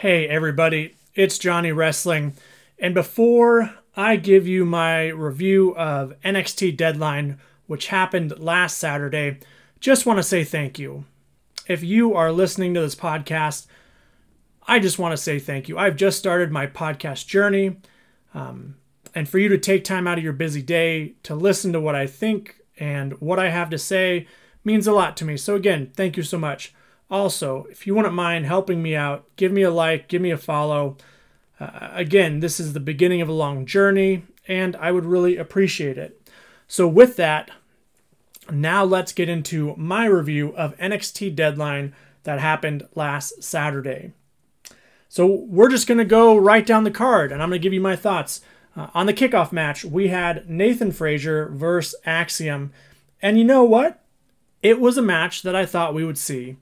Hey, everybody, it's Johnny Wrestling. And before I give you my review of NXT Deadline, which happened last Saturday, just want to say thank you. If you are listening to this podcast, I just want to say thank you. I've just started my podcast journey. Um, and for you to take time out of your busy day to listen to what I think and what I have to say means a lot to me. So, again, thank you so much. Also, if you wouldn't mind helping me out, give me a like, give me a follow. Uh, again, this is the beginning of a long journey, and I would really appreciate it. So, with that, now let's get into my review of NXT Deadline that happened last Saturday. So, we're just going to go right down the card, and I'm going to give you my thoughts. Uh, on the kickoff match, we had Nathan Frazer versus Axiom, and you know what? It was a match that I thought we would see.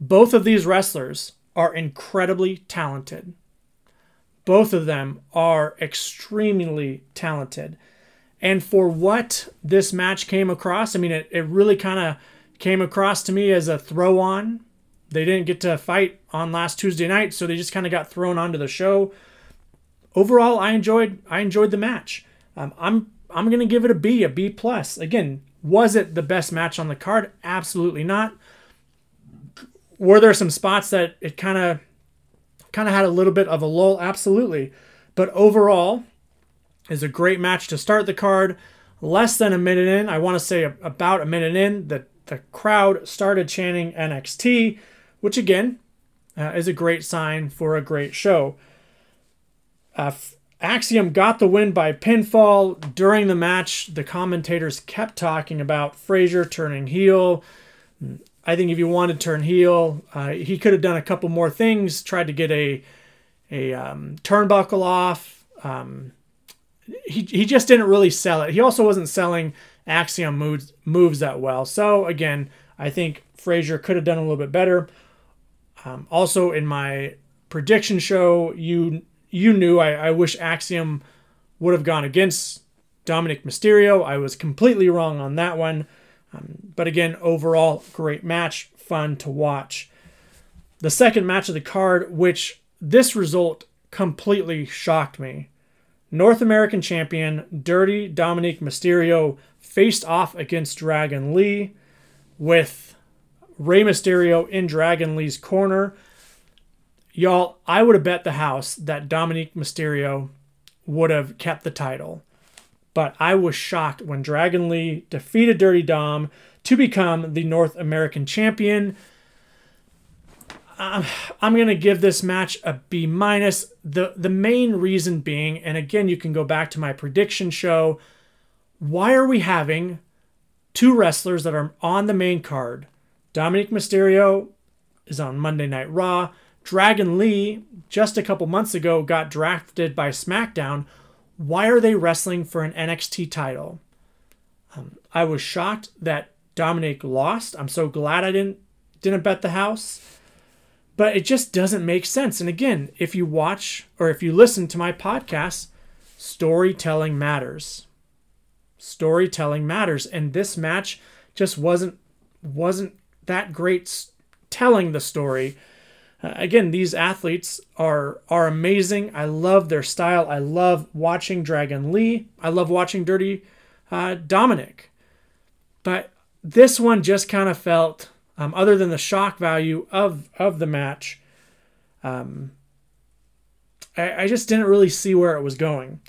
Both of these wrestlers are incredibly talented. Both of them are extremely talented. And for what this match came across, I mean, it, it really kind of came across to me as a throw on. They didn't get to fight on last Tuesday night, so they just kind of got thrown onto the show. Overall, I enjoyed I enjoyed the match. Um, I'm I'm gonna give it a B, a B plus. Again, was it the best match on the card? Absolutely not were there some spots that it kind of kind of had a little bit of a lull? Absolutely. But overall, is a great match to start the card. Less than a minute in, I want to say about a minute in, the, the crowd started chanting NXT, which again uh, is a great sign for a great show. Uh, Axiom got the win by pinfall. During the match, the commentators kept talking about Frazer turning heel. I think if you wanted to turn heel, uh, he could have done a couple more things. Tried to get a a um, turnbuckle off. Um, he he just didn't really sell it. He also wasn't selling Axiom moves moves that well. So again, I think Frazer could have done a little bit better. Um, also, in my prediction show, you you knew I, I wish Axiom would have gone against Dominik Mysterio. I was completely wrong on that one. Um, but again, overall, great match, fun to watch. The second match of the card, which this result completely shocked me. North American champion Dirty Dominik Mysterio faced off against Dragon Lee with Rey Mysterio in Dragon Lee's corner. Y'all, I would have bet the house that Dominik Mysterio would have kept the title but I was shocked when Dragon Lee defeated Dirty Dom to become the North American champion. I'm to give this match a B minus. The the main reason being, and again, you can go back to my prediction show. Why are we having two wrestlers that are on the main card? Dominik Mysterio is on Monday Night Raw. Dragon Lee, just a couple months ago, got drafted by SmackDown why are they wrestling for an NXT title? Um, I was shocked that Dominik lost. I'm so glad I didn't didn't bet the house. But it just doesn't make sense. And again, if you watch or if you listen to my podcast, storytelling matters. Storytelling matters and this match just wasn't wasn't that great telling the story again, these athletes are are amazing. I love their style. I love watching Dragon Lee. I love watching Dirty uh, Dominik. But this one just kind of felt, um, other than the shock value of of the match, um, I, I just didn't really see where it was going.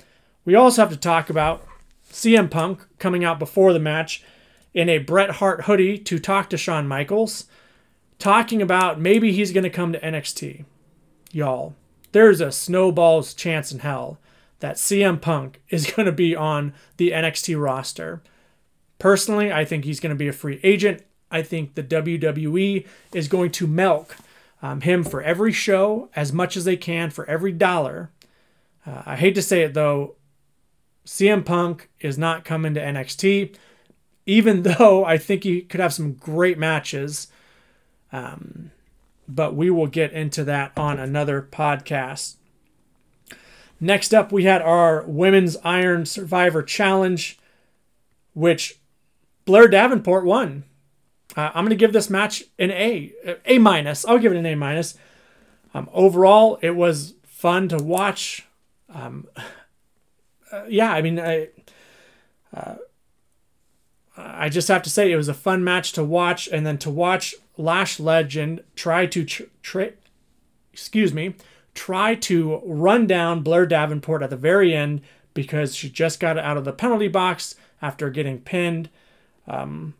We also have to talk about CM Punk coming out before the match in a Bret Hart hoodie to talk to Shawn Michaels talking about maybe he's going to come to NXT. Y'all, there's a snowball's chance in hell that CM Punk is going to be on the NXT roster. Personally, I think he's going to be a free agent. I think the WWE is going to milk um, him for every show as much as they can for every dollar. Uh, I hate to say it though, CM Punk is not coming to NXT, even though I think he could have some great matches. Um, but we will get into that on another podcast. Next up, we had our Women's Iron Survivor Challenge, which Blair Davenport won. Uh, I'm going to give this match an A, A minus. I'll give it an A minus. Um, overall, it was fun to watch. Um, uh, yeah, I mean, I, uh, I just have to say it was a fun match to watch, and then to watch Lash Legend try to tr- tra- excuse me, try to run down Blair Davenport at the very end because she just got out of the penalty box after getting pinned. Um,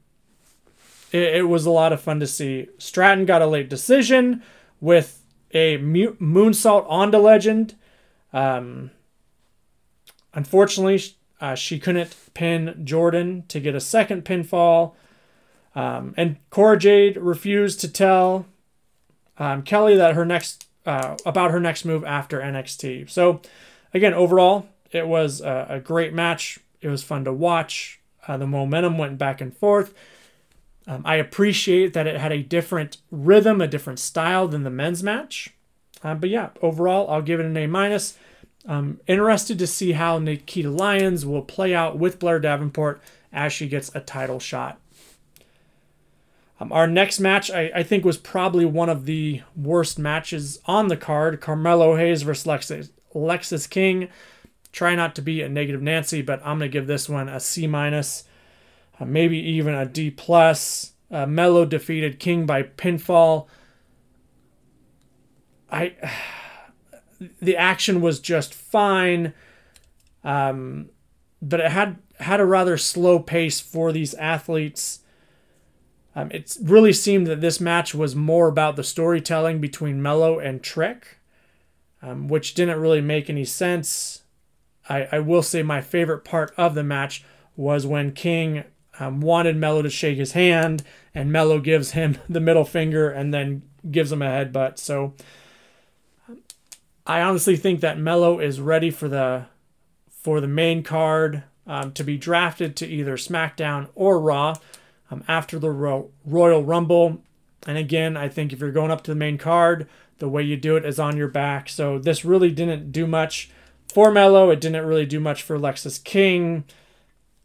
it, it, was a lot of fun to see. Stratton got a late decision with a moonsault onto Legend. Um, unfortunately, uh, she couldn't pin Jordan to get a second pinfall. Um, and Cora Jade refused to tell um, Kelly that her next uh, about her next move after NXT. So, again, overall, it was a, a great match. It was fun to watch. Uh, the momentum went back and forth. Um, I appreciate that it had a different rhythm, a different style than the men's match. Uh, but yeah, overall, I'll give it an A minus. I'm interested to see how Nikita Lyons will play out with Blair Davenport as she gets a title shot. Um, our next match, I, I, think, was probably one of the worst matches on the card. Carmelo Hayes versus Lexis, King. Try not to be a negative Nancy, but I'm gonna give this one a C minus, uh, maybe even a D plus. Uh, Melo defeated King by pinfall. I the action was just fine, um, but it had had a rather slow pace for these athletes. Um, it really seemed that this match was more about the storytelling between Melo and Trick, um, which didn't really make any sense. I, I will say my favorite part of the match was when King um, wanted Melo to shake his hand, and Melo gives him the middle finger and then gives him a headbutt. So I honestly think that Melo is ready for the for the main card um, to be drafted to either SmackDown or Raw um, after the Ro- Royal Rumble. And again, I think if you're going up to the main card, the way you do it is on your back. So this really didn't do much for Melo. It didn't really do much for Lexis King.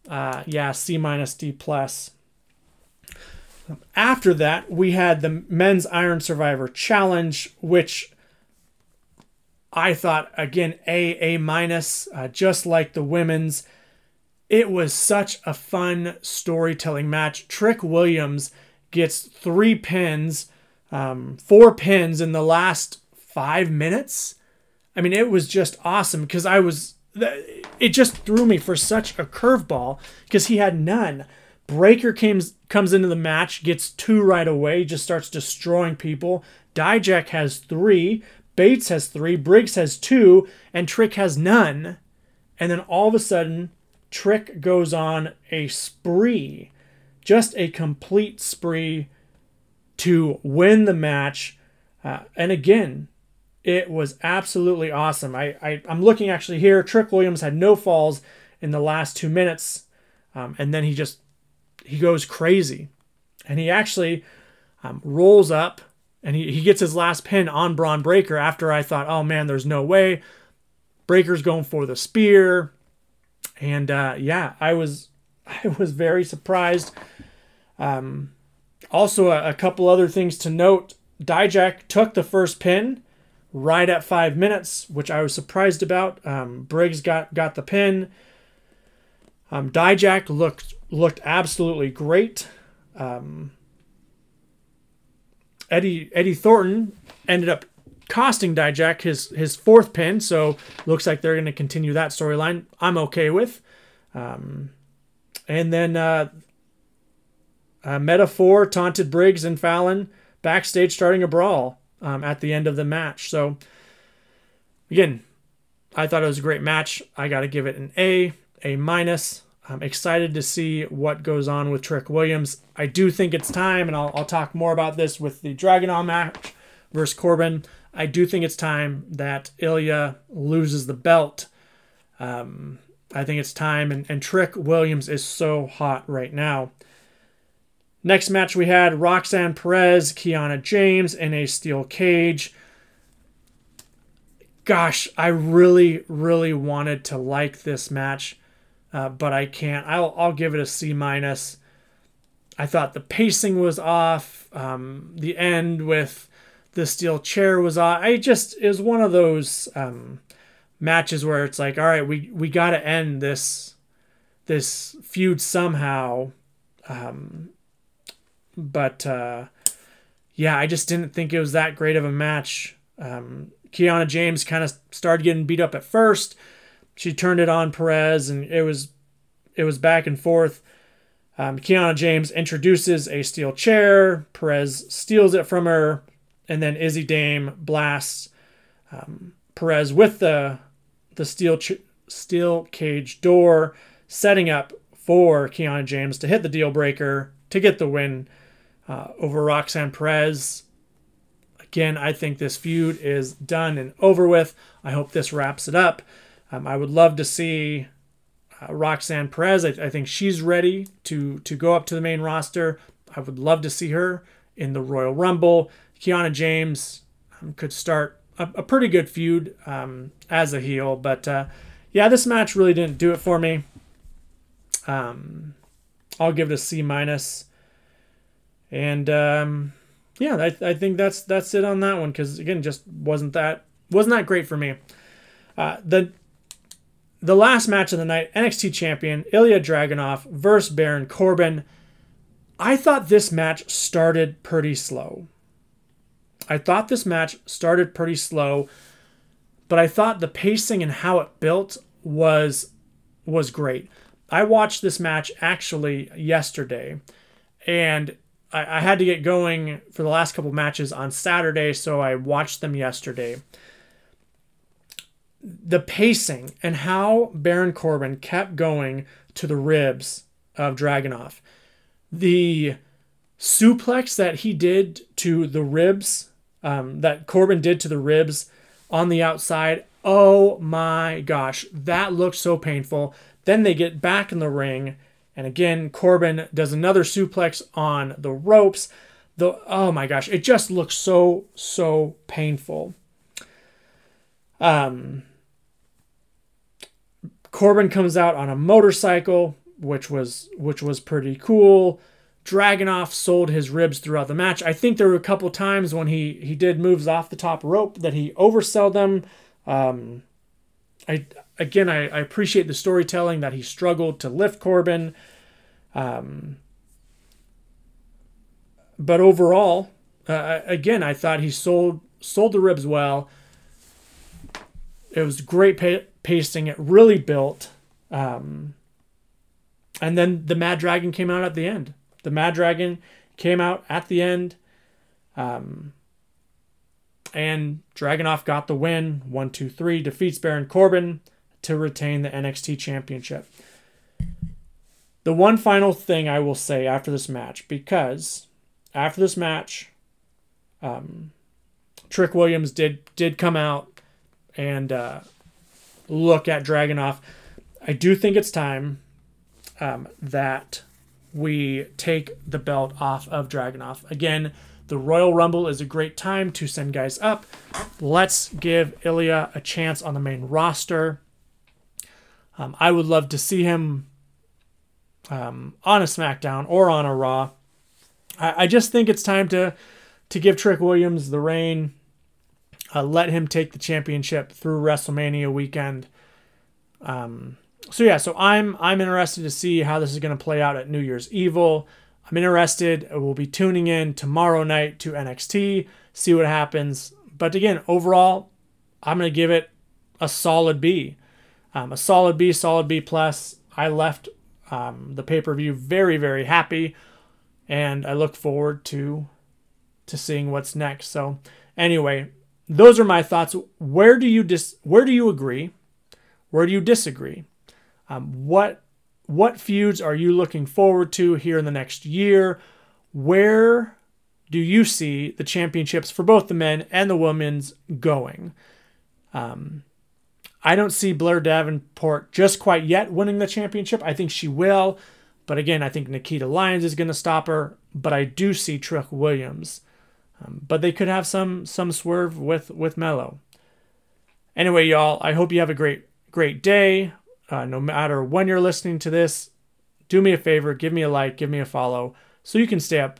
Uh, yeah, C minus D plus. After that, we had the Men's Iron Survivor Challenge, which I thought again A A minus, uh, just like the women's. It was such a fun storytelling match. Trick Williams gets three pins, um, four pins in the last five minutes. I mean, it was just awesome because I was. It just threw me for such a curveball because he had none. Breakker comes comes into the match, gets two right away, just starts destroying people. Dijak has three. Bates has three, Briggs has two, and Trick has none. And then all of a sudden, Trick goes on a spree, just a complete spree to win the match. Uh, and again, it was absolutely awesome. I, I I'm looking actually here. Trick Williams had no falls in the last two minutes, um, and then he just he goes crazy, and he actually um, rolls up and he, he gets his last pin on Bron Breakker after I thought, oh man, there's no way. Breakker's going for the spear. And uh, yeah, I was I was very surprised. Um, also, a, a couple other things to note. Dijak took the first pin right at five minutes, which I was surprised about. Um, Briggs got got the pin. Um, Dijak looked looked absolutely great. Um, Eddie Eddie Thornton ended up costing Dijak his his fourth pin, so looks like they're going to continue that storyline. I'm okay with. Um, and then uh, uh, taunted Briggs and Fallon backstage, starting a brawl um, at the end of the match. So again, I thought it was a great match. I got to give it an A, A minus. I'm excited to see what goes on with Trick Williams. I do think it's time, and I'll, I'll talk more about this with the Dragunov match versus Corbin. I do think it's time that Ilya loses the belt. Um, I think it's time, and, and Trick Williams is so hot right now. Next match we had Roxanne Perez, Kiana James in a steel cage. Gosh, I really, really wanted to like this match uh, but I can't. I'll I'll give it a C minus. I thought the pacing was off. Um, the end with the steel chair was on. I just it was one of those um, matches where it's like, all right, we we got to end this this feud somehow. Um, but uh, yeah, I just didn't think it was that great of a match. Um, Kiana James kind of started getting beat up at first. She turned it on Perez, and it was it was back and forth. Um, Kiana James introduces a steel chair. Perez steals it from her, and then Izzi Dame blasts um, Perez with the the steel ch- steel cage door, setting up for Kiana James to hit the deal breaker to get the win uh, over Roxanne Perez. Again, I think this feud is done and over with. I hope this wraps it up. Um, I would love to see uh, Roxanne Perez. I, I, think she's ready to to go up to the main roster. I would love to see her in the Royal Rumble. Kiana James um, could start a, a, pretty good feud um, as a heel, but uh, yeah, this match really didn't do it for me. Um, I'll give it a C minus. And um, yeah, I, I think that's that's it on that one because again, just wasn't that wasn't that great for me. Uh, the the last match of the night, NXT champion Ilya Dragunov versus Baron Corbin. I thought this match started pretty slow. I thought this match started pretty slow, but I thought the pacing and how it built was was great. I watched this match actually yesterday, and I, I had to get going for the last couple matches on Saturday, so I watched them yesterday the pacing and how Baron Corbin kept going to the ribs of Dragunov. The suplex that he did to the ribs, um, that Corbin did to the ribs on the outside. Oh my gosh, that looked so painful. Then they get back in the ring, and again, Corbin does another suplex on the ropes. The oh my gosh, it just looks so so painful. Um, Corbin comes out on a motorcycle, which was which was pretty cool. Dragunov sold his ribs throughout the match. I think there were a couple times when he he did moves off the top rope that he oversold them. Um, I again I, I appreciate the storytelling that he struggled to lift Corbin. Um, but overall, uh, again, I thought he sold sold the ribs well. It was great pay, pasting it really built. Um, and then the Mad Dragon came out at the end. The Mad Dragon came out at the end. Um, and Dragunov got the win. One, two, three. Defeats Baron Corbin to retain the NXT Championship. The one final thing I will say after this match, because after this match, um, Trick Williams did did come out and uh, look at Dragunov. I do think it's time um, that we take the belt off of Dragunov. Again, the Royal Rumble is a great time to send guys up. Let's give Ilya a chance on the main roster. Um, I would love to see him um, on a SmackDown or on a Raw. I, I, just think it's time to to give Trick Williams the reign uh, let him take the championship through WrestleMania weekend. Um, so yeah, so I'm I'm interested to see how this is going to play out at New Year's Evil. I'm interested. We'll be tuning in tomorrow night to NXT, see what happens. But again, overall, I'm going to give it a solid B, um, a solid B, solid B plus. I left um, the pay per view very very happy, and I look forward to to seeing what's next. So anyway, those are my thoughts. Where do you dis- Where do you agree? Where do you disagree? Um, what what feuds are you looking forward to here in the next year? Where do you see the championships for both the men and the women's going? Um, I don't see Blair Davenport just quite yet winning the championship. I think she will, but again, I think Nikita Lyons is going to stop her. But I do see Trick Williams um, but they could have some some swerve with with Melo. Anyway, y'all, I hope you have a great great day. Uh, no matter when you're listening to this, do me a favor, give me a like, give me a follow, so you can stay up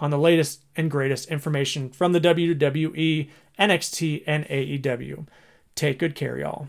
on the latest and greatest information from the WWE, NXT, and AEW. Take good care, y'all.